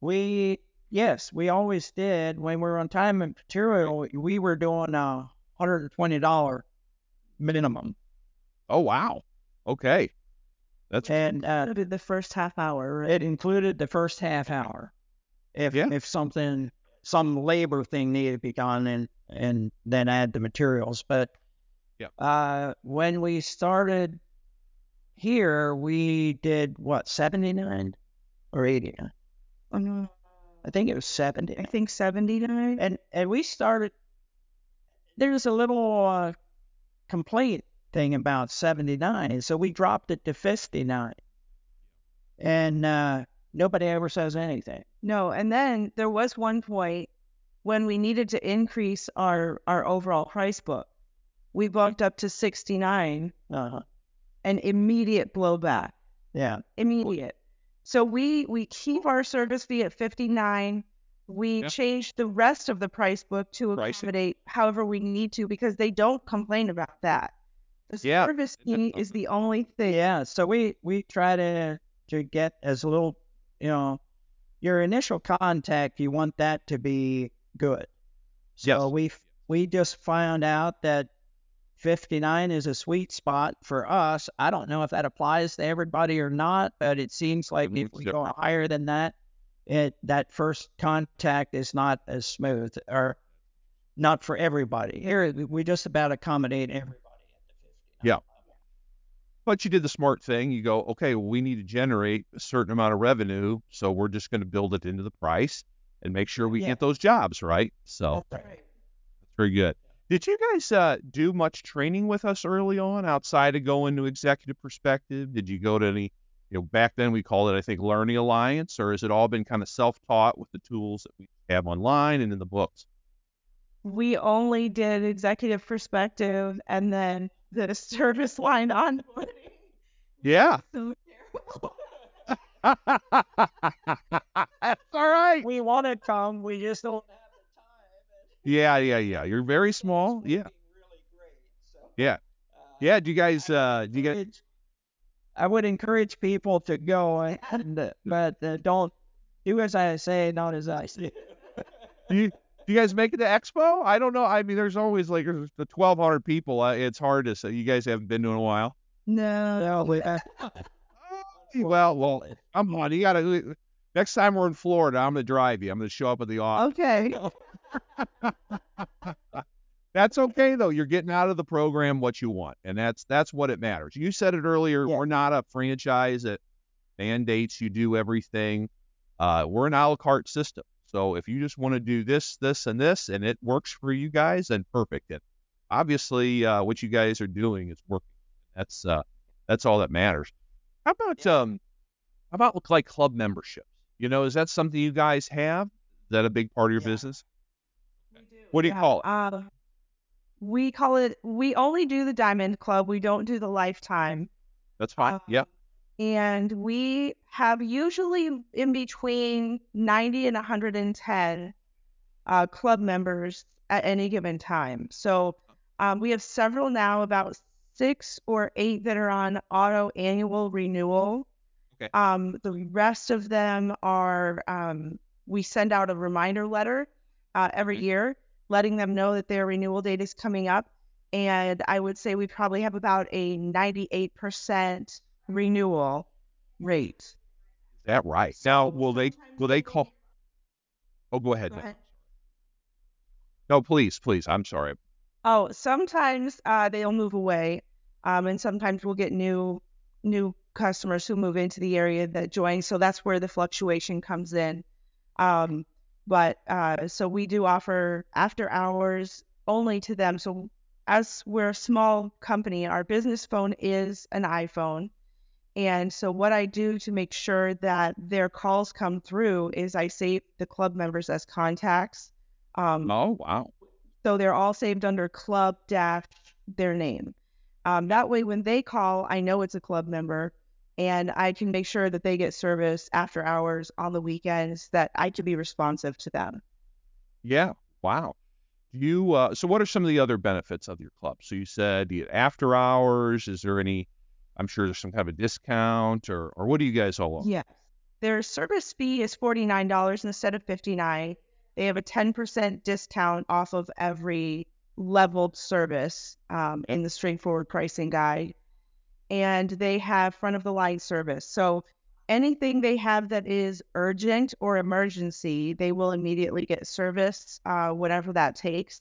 We yes, we always did. When we were on time and material, we were doing a hundred and twenty dollar minimum. Oh wow. Okay. That's and uh, included the first half hour. Right? it included the first half hour. If Yeah. if something some labor thing needed to be done and and then add the materials. But Yeah. uh, when we started here, we did what seventy nine or eighty nine. Um, I think it was seventy. I think 79. and and we started. There's a little uh, complaint thing about 79, so we dropped it to 59, and uh, nobody ever says anything. No, and then there was one point when we needed to increase our our overall price book. We bumped up to 69 Uh-huh. and immediate blowback. Yeah, Immediate. So we we keep our service fee at 59. We Yeah. change the rest of the price book to Pricing. accommodate however we need to because they don't complain about that. The Yeah, service fee is the only thing. yeah. So we we try to to get as little, you know, your initial contact. You want that to be good. So Yes. we we just found out that 59 is a sweet spot for us. I don't know if that applies to everybody or not, but it seems like mm-hmm. if we go higher than that, it that first contact is not as smooth or not for everybody. Here we just about accommodate everybody at the 59. Yeah. But you did the smart thing. You go, okay, well, we need to generate a certain amount of revenue, so we're just going to build it into the price and make sure we Yeah. get those jobs, right? So That's right. that's very good. Did you guys uh, do much training with us early on outside of going to executive perspective? Did you go to any, you know, back then we called it, I think, Learning Alliance, or has it all been kind of self-taught with the tools that we have online and in the books? we only did executive perspective and then the (laughs) service line onboarding. Yeah. So terrible. (laughs) That's all right. We want to come, we just don't have the time. Yeah, yeah, yeah. You're very small. Yeah. Yeah. Yeah. Do you guys, uh, do you guys, I would encourage people to go, and, uh, but uh, don't do as I say, not as I say. (laughs) do you, do you guys make it to Expo? I don't know. I mean, there's always like there's the 1,200 people. Uh, it's hard to say. You guys haven't been to in a while. No. No, we, uh, (laughs) Well, well, come on. You gotta. Next time we're in Florida, I'm gonna drive you. I'm gonna show up at the office. Okay. (laughs) That's okay though. You're getting out of the program what you want, and that's that's what it matters. You said it earlier. Yeah. We're not a franchise that mandates you do everything. Uh, we're an a la carte system. So if you just want to do this, this, and this, and it works for you guys, then perfect. And obviously, uh, what you guys are doing is working. That's uh, that's all that matters. How about um, how about like club memberships? You know, is that something you guys have? Is that a big part of your Yeah. business? What do you Yeah, call it? Uh, we call it. We only do the Diamond Club. We don't do the Lifetime. That's fine. Um, yeah. And we have usually in between 90 and 110 uh, club members at any given time. So um, we have several now, about six or eight that are on auto annual renewal. Okay. Um, the rest of them are, um, we send out a reminder letter uh, every Okay. year letting them know that their renewal date is coming up. And I would say we probably have about a 98% renewal rate. Is that right? Now, will they will they call? Oh, go ahead. Go ahead. No, please, please. I'm sorry. Oh, sometimes uh, they'll move away, um, and sometimes we'll get new new customers who move into the area that join. So that's where the fluctuation comes in. Um, but uh, so we do offer after hours only to them. So as we're a small company, our business phone is an iPhone. And so what I do to make sure that their calls come through is I save the club members as contacts. Um, Oh, wow. so they're all saved under club dash their name. Um, that way, when they call, I know it's a club member, and I can make sure that they get service after hours on the weekends. That I can be responsive to them. Yeah. Wow. Do you? Uh, so, what are some of the other benefits of your club? So, you said you after hours. Is there any? I'm sure there's some kind of a discount, or or what do you guys all? offer? Yes. Their service fee is forty nine dollars instead of fifty nine. They have a ten percent discount off of every leveled service um, in the straightforward pricing guide, and they have front of the line service. So anything they have that is urgent or emergency, they will immediately get service, uh, whatever that takes.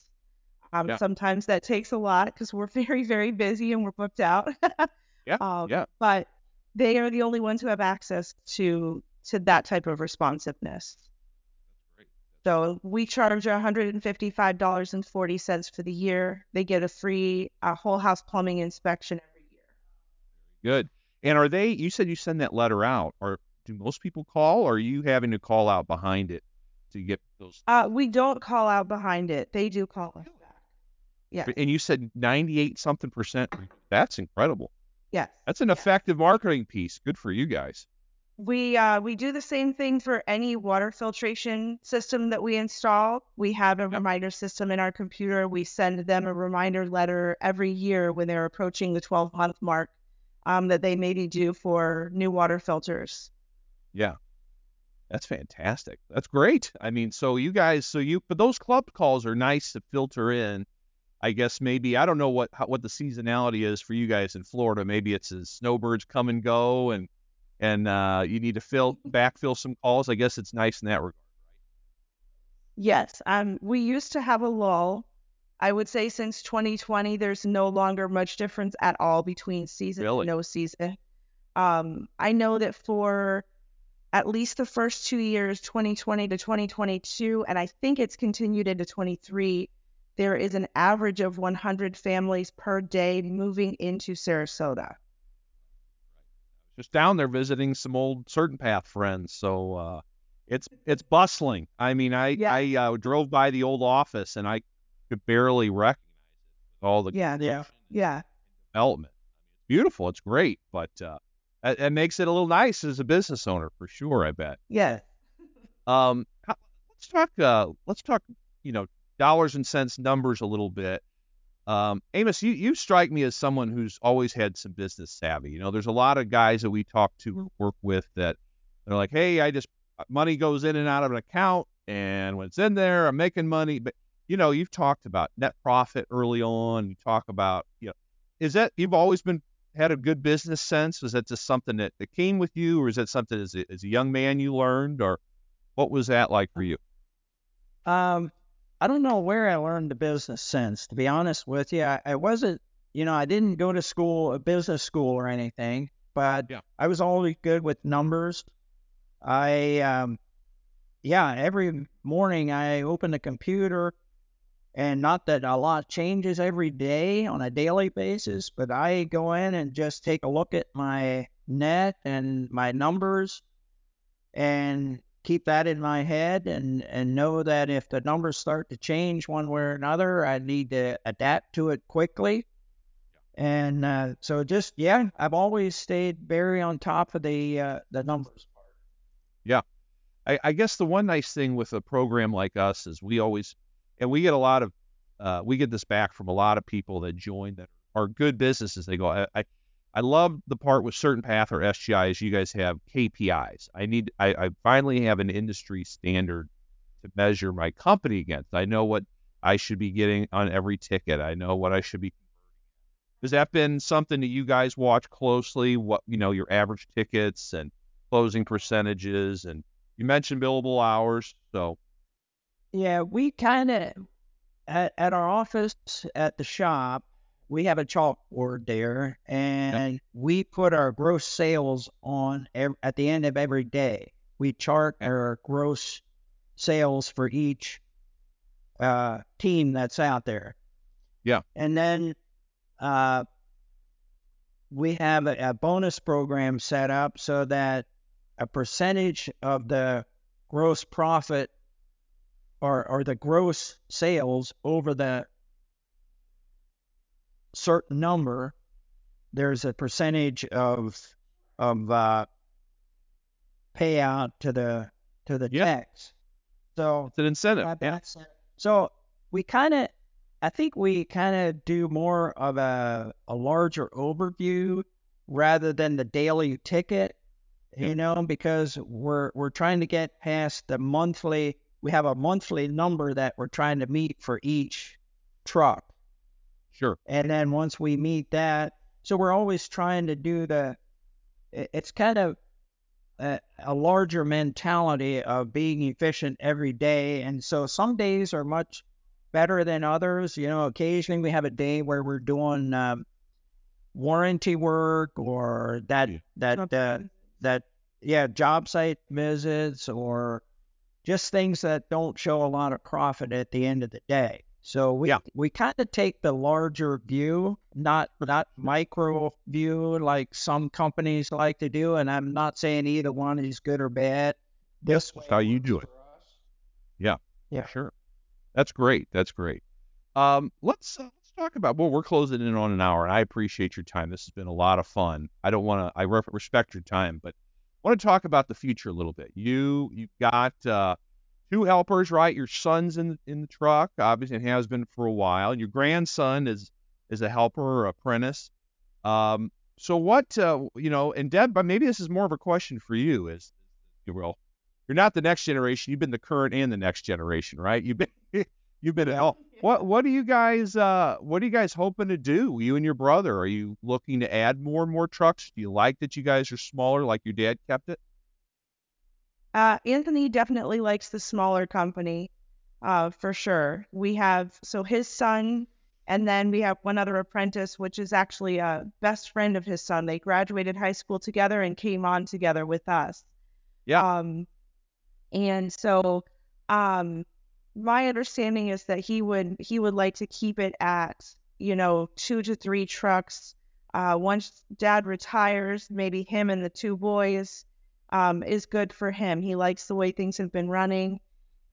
Um, Yeah. Sometimes that takes a lot because we're (laughs) very, very busy and we're booked out. Yeah. (laughs) Um, yeah. but they are the only ones who have access to to that type of responsiveness. So we charge $155.40 for the year. They get a free uh, whole house plumbing inspection. Good. And are they? You said you send that letter out. Or do most people call? Or are you having to call out behind it to get those? Uh, we don't call out behind it. They do call us back. Yes. And you said 98 something percent. That's incredible. Yes. That's an effective marketing piece. Good for you guys. We uh, we do the same thing for any water filtration system that we install. We have a reminder system in our computer. We send them a reminder letter every year when they're approaching the 12 month mark um, that they maybe do for new water filters. Yeah. That's fantastic. That's great. I mean, so you guys, so you, but those club calls are nice to filter in. I guess maybe I don't know what how, what the seasonality is for you guys in Florida. Maybe it's as snowbirds come and go, and and uh, you need to fill backfill some calls. I guess it's nice in that regard. Yes, um, we used to have a lull. I would say since 2020, there's no longer much difference at all between season Really? and no season. Um, I know that for at least the first two years, 2020 to 2022, and I think it's continued into 23, there is an average of 100 families per day moving into Sarasota. Just down there visiting some old CertainPath friends. So uh, it's it's bustling. I mean, I Yeah. I uh, drove by the old office and I could barely recognize it all the Yeah, Yeah. Yeah. development. It's beautiful. It's great, but uh, it, it makes it a little nice as a business owner for sure. I bet. Yeah. Um, let's talk. Uh, let's talk. You know, dollars and cents numbers a little bit. Um, Amos, you you strike me as someone who's always had some business savvy. You know, there's a lot of guys that we talk to or work with that they're like, hey, I just money goes in and out of an account, and when it's in there, I'm making money. But you know, you've talked about net profit early on. You talk about, you know, is that you've always been had a good business sense? Was that just something that, that came with you, or is that something as a, as a young man you learned, or what was that like for you? Um, I don't know where I learned the business sense. To be honest with you, I, I wasn't, you know, I didn't go to school, a business school or anything, but Yeah. I was always good with numbers. I, um, yeah, every morning I open the computer, and not that a lot changes every day on a daily basis, but I go in and just take a look at my net and my numbers and keep that in my head and, and know that if the numbers start to change one way or another, I need to adapt to it quickly. And uh, so just yeah, I've always stayed very on top of the uh, the numbers. Yeah. I, I guess the one nice thing with a program like us is we always, and we get a lot of, uh, we get this back from a lot of people that join that are good businesses. They go, I, I, I love the part with CertainPath or SGIs. you guys have KPIs. I need, I, I finally have an industry standard to measure my company against. I know what I should be getting on every ticket. I know what I should be. Has that been something that you guys watch closely? What you know, your average tickets and closing percentages, and you mentioned billable hours. So Yeah, we kind of at, at our office at the shop, we have a chalkboard there, and we put our gross sales on ev- at the end of every day. We chart our gross sales for each uh, team that's out there. Yeah. and then uh, we have a, a bonus program set up so that a percentage of the gross profit or or the gross sales over that certain number, there's a percentage of of uh, payout to the to the Yeah. So it's an incentive. uh, Yeah. So we kind of, I think we kind of do more of a a larger overview rather than the daily ticket, you know, because we're we're trying to get past the monthly. We have a monthly number that we're trying to meet for each truck, Sure. and then once we meet that, so we're always trying to do the. It's kind of a, a larger mentality of being efficient every day. And so some days are much better than others. You know, occasionally we have a day where we're doing um, warranty work or that, Yeah. that, uh, that, yeah, job site visits or just things that don't show a lot of profit at the end of the day. So we Yeah. we kind of take the larger view, not not micro view like some companies like to do. And I'm not saying either one is good or bad. This That's how you do it. Yeah. Yeah. Sure. That's great. That's great. Um, let's uh, let's talk about. Well, we're closing in on an hour, and I appreciate your time. This has been a lot of fun. I don't want to. I re- respect your time, but I want to talk about the future a little bit. You you've got uh, two helpers, right? Your son's in in the truck, obviously, and has been for a while. Your grandson is is a helper or apprentice. Um, so what? Uh, you know, and Deb, but maybe this is more of a question for you, is you will. You're not the next generation. You've been the current and the next generation, right? You've been (laughs) you've been oh, (laughs) what what are you guys uh what are you guys hoping to do? You and your brother, are you looking to add more and more trucks? Do you like that you guys are smaller like your dad kept it? Uh, Anthony definitely likes the smaller company, uh, for sure. We have so his son, and then we have one other apprentice, which is actually a best friend of his son. They graduated high school together and came on together with us. Yeah. Um, and so, um, my understanding is that he would he would like to keep it at you know two to three trucks. Uh, once dad retires, maybe him and the two boys um, is good for him. He likes the way things have been running.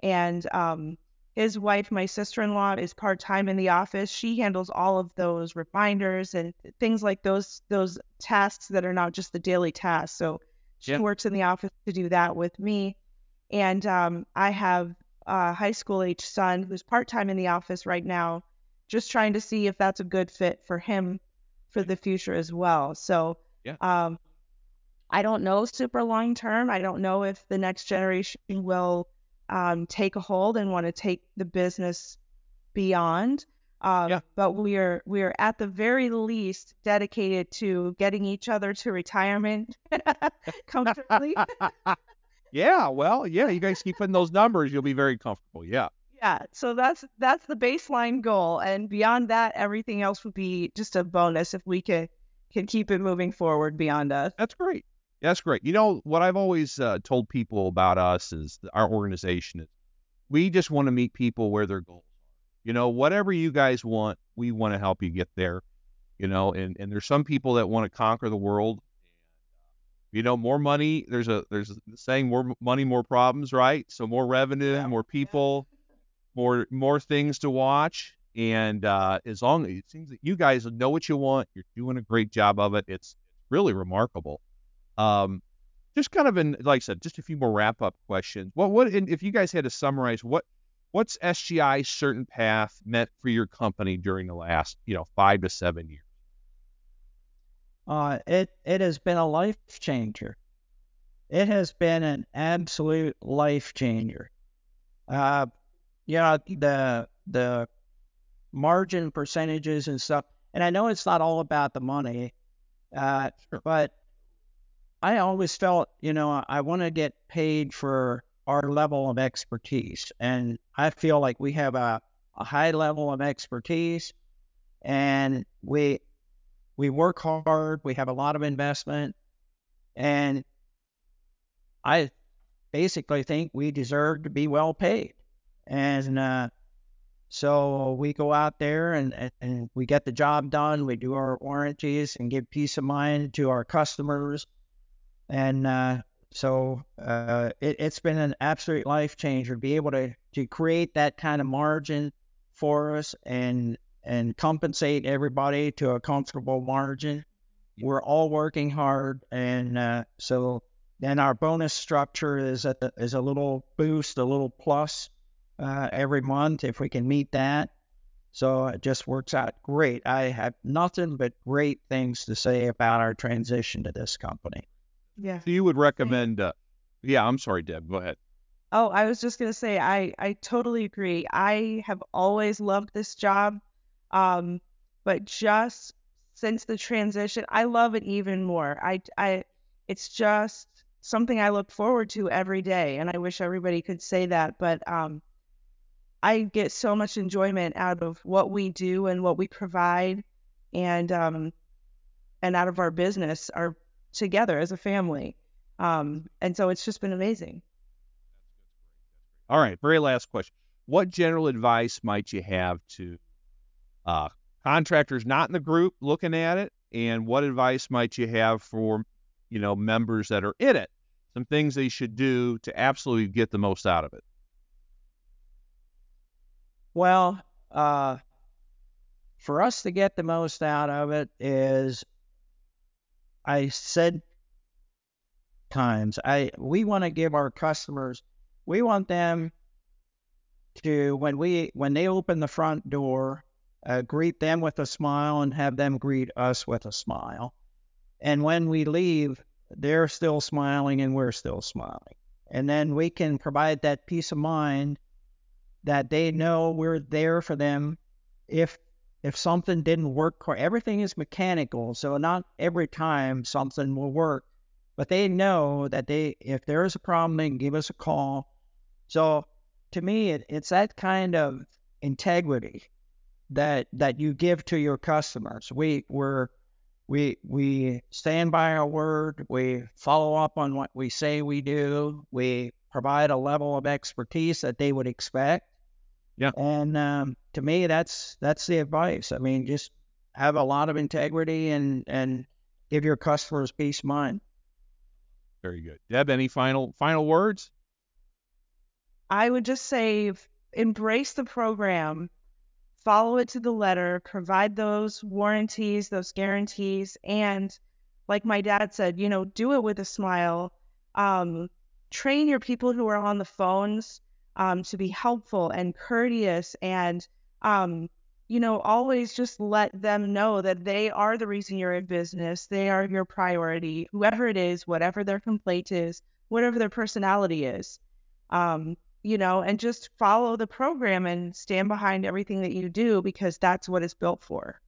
And um, his wife, my sister in law, is part time in the office. She handles all of those reminders and things like those those tasks that are not just the daily tasks. So she Yeah. works in the office to do that with me. And um, I have a high school age son who's part time in the office right now, just trying to see if that's a good fit for him for the future as well. So Yeah. um, I don't know super long term. I don't know if the next generation will um, take a hold and want to take the business beyond. Um, Yeah. But we are we are at the very least dedicated to getting each other to retirement (laughs) (laughs) comfortably. Yeah, well, yeah, you guys keep putting those numbers, you'll be very comfortable. Yeah. yeah. So that's that's the baseline goal, and beyond that, everything else would be just a bonus if we can can keep it moving forward beyond us. That's great. That's great. You know what I've always uh, told people about us is our organization is we just want to meet people where their goals are. You know, whatever you guys want, we want to help you get there. You know, and and there's some people that want to conquer the world. You know, more money. There's a there's a saying more money, more problems, right? So more revenue, more people, more more things to watch. And uh, as long as it seems that you guys know what you want, you're doing a great job of it. It's really remarkable. Um, just kind of in, like I said, just a few more wrap up questions. What, what, and if you guys had to summarize, what, what's SGI CertainPath meant for your company during the last, you know, five to seven years? Uh, it it has been a life changer. It has been an absolute life changer. Uh, yeah, the the margin percentages and stuff. And I know it's not all about the money, uh, but I always felt, you know, I want to get paid for our level of expertise. And I feel like we have a, a high level of expertise and we we work hard, we have a lot of investment, and I basically think we deserve to be well paid. And uh, so we go out there and, and we get the job done. We do our warranties and give peace of mind to our customers. And uh, so uh, it, has been an absolute life changer to be able to, to create that kind of margin for us and and compensate everybody to a comfortable margin. We're all working hard, and uh, so then our bonus structure is a, is a little boost, a little plus uh, every month if we can meet that. So it just works out great. I have nothing but great things to say about our transition to this company. Yeah. So you would recommend? Uh, yeah, I'm sorry, Deb. Go ahead. Oh, I was just gonna say I I totally agree. I have always loved this job, um, but just since the transition, I love it even more. I I it's just something I look forward to every day, and I wish everybody could say that. But um, I get so much enjoyment out of what we do and what we provide, and um, and out of our business, our together as a family. Um, and so it's just been amazing. All right, very last question. What general advice might you have to uh, contractors not in the group looking at it, and what advice might you have for you know members that are in it? Some things they should do to absolutely get the most out of it. Well, uh, for us to get the most out of it is, I said times, I we want to give our customers, we want them to when we when they open the front door, uh, greet them with a smile and have them greet us with a smile, and when we leave, they're still smiling and we're still smiling, and then we can provide that peace of mind that they know we're there for them if if something didn't work everything is mechanical so not every time something will work but they know that they if there is a problem they can give us a call. So to me it, it's that kind of integrity that that you give to your customers we we're we we stand by our word we follow up on what we say we do we provide a level of expertise that they would expect. Yeah. And um, to me, that's that's the advice. I mean, just have a lot of integrity and and give your customers peace of mind. Very good. Deb, any final final words? I would just say embrace the program, follow it to the letter, provide those warranties, those guarantees, and like my dad said, you know, do it with a smile. Um, train your people who are on the phones um, to be helpful and courteous and um, you know always just let them know that they are the reason you're in business they are your priority whoever it is whatever their complaint is whatever their personality is um, you know and just follow the program and stand behind everything that you do because that's what it's built for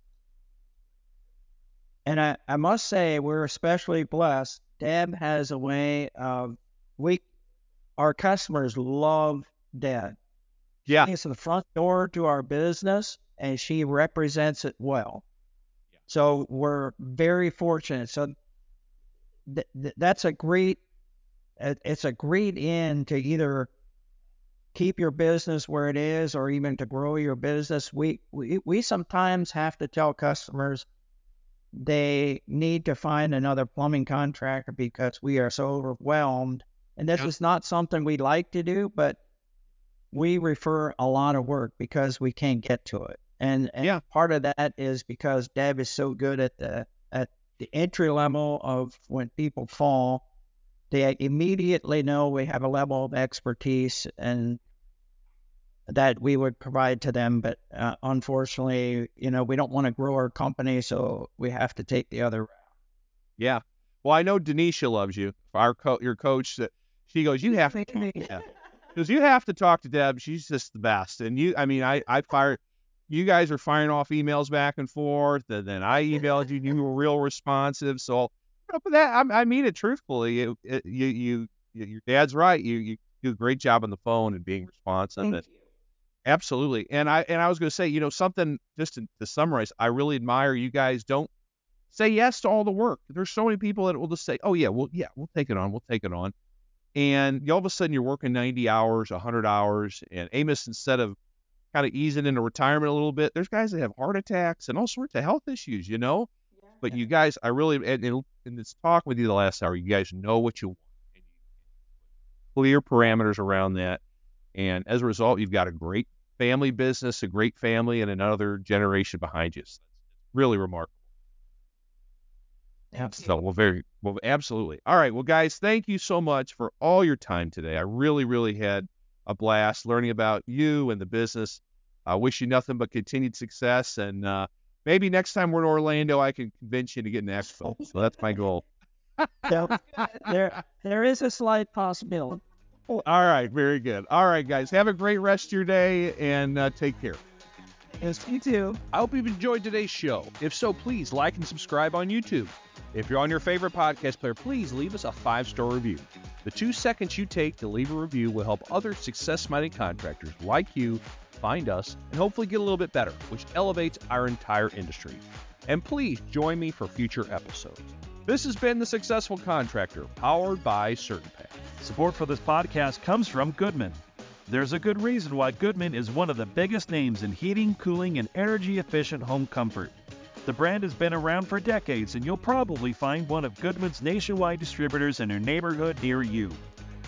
and I, I must say we're especially blessed deb has a way of we our customers love Deb. Yeah. It's the front door to our business and she represents it well. Yeah. So we're very fortunate. So th- th- that's a great it's a great end to either keep your business where it is or even to grow your business. We we, we sometimes have to tell customers they need to find another plumbing contractor because we are so overwhelmed and this yep. is not something we like to do, but we refer a lot of work because we can't get to it. And, and Yeah. part of that is because Deb is so good at the at the entry level of when people fall, they immediately know we have a level of expertise and that we would provide to them. But uh, unfortunately, you know, we don't want to grow our company, so we have to take the other route. Yeah. Well, I know Denisha loves you. Our co- your coach that she goes, you have to because you have to talk to Deb. She's just the best. And you, I mean, I I fire. You guys are firing off emails back and forth, and then I emailed you. You were real responsive. So, know, but that I, I mean it truthfully. It, it, you, you, you, your dad's right. You, you do a great job on the phone and being responsive. Thank and, you. Absolutely. And I and I was going to say, you know, something just to, to summarize, I really admire you guys don't say yes to all the work. There's so many people that will just say, "Oh yeah, well yeah, we'll take it on. We'll take it on." And all of a sudden you're working 90 hours, 100 hours, and Amos instead of kind of easing into retirement a little bit, there's guys that have heart attacks and all sorts of health issues, you know. But you guys, I really, and in, in this talk with you the last hour, you guys know what you want. Clear parameters around that. And as a result, you've got a great family business, a great family, and another generation behind you. So that's really remarkable. So, well, very, well, absolutely. All right. Well, guys, thank you so much for all your time today. I really, really had a blast learning about you and the business. I wish you nothing but continued success. And uh, maybe next time we're in Orlando, I can convince you to get an expo. So that's my goal. (laughs) So there, there is a slight possibility. All right. Very good. All right, guys. Have a great rest of your day and uh, take care. Yes, you too. I hope you've enjoyed today's show. If so, please like and subscribe on YouTube. If you're on your favorite podcast player, please leave us a five star review. The two seconds you take to leave a review will help other success minded contractors like you find us and hopefully get a little bit better, which elevates our entire industry. And please join me for future episodes. This has been The Successful Contractor, powered by CertainPath. Support for this podcast comes from Goodman. There's a good reason why Goodman is one of the biggest names in heating, cooling, and energy efficient home comfort. The brand has been around for decades, and you'll probably find one of Goodman's nationwide distributors in your neighborhood near you.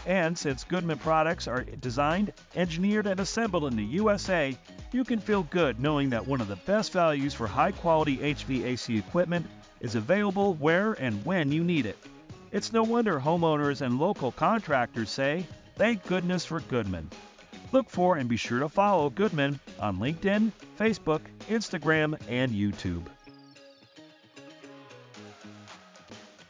And since Goodman products are designed, engineered, and assembled in the USA, you can feel good knowing that one of the best values for high quality HVAC equipment is available where and when you need it. It's no wonder homeowners and local contractors say, Thank goodness for Goodman. Look for and be sure to follow Goodman on LinkedIn, Facebook, Instagram, and YouTube.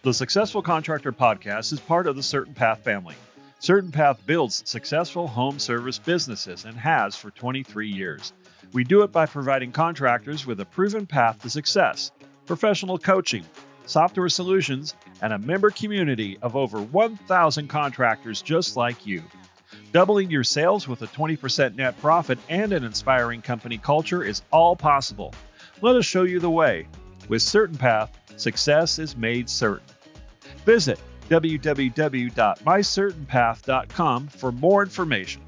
The Successful Contractor Podcast is part of the CertainPath family. CertainPath builds successful home service businesses and has for 23 years. We do it by providing contractors with a proven path to success, professional coaching, software solutions, and a member community of over 1,000 contractors just like you. Doubling your sales with a 20% net profit and an inspiring company culture is all possible. Let us show you the way. With CertainPath, success is made certain. Visit www.mycertainpath.com for more information.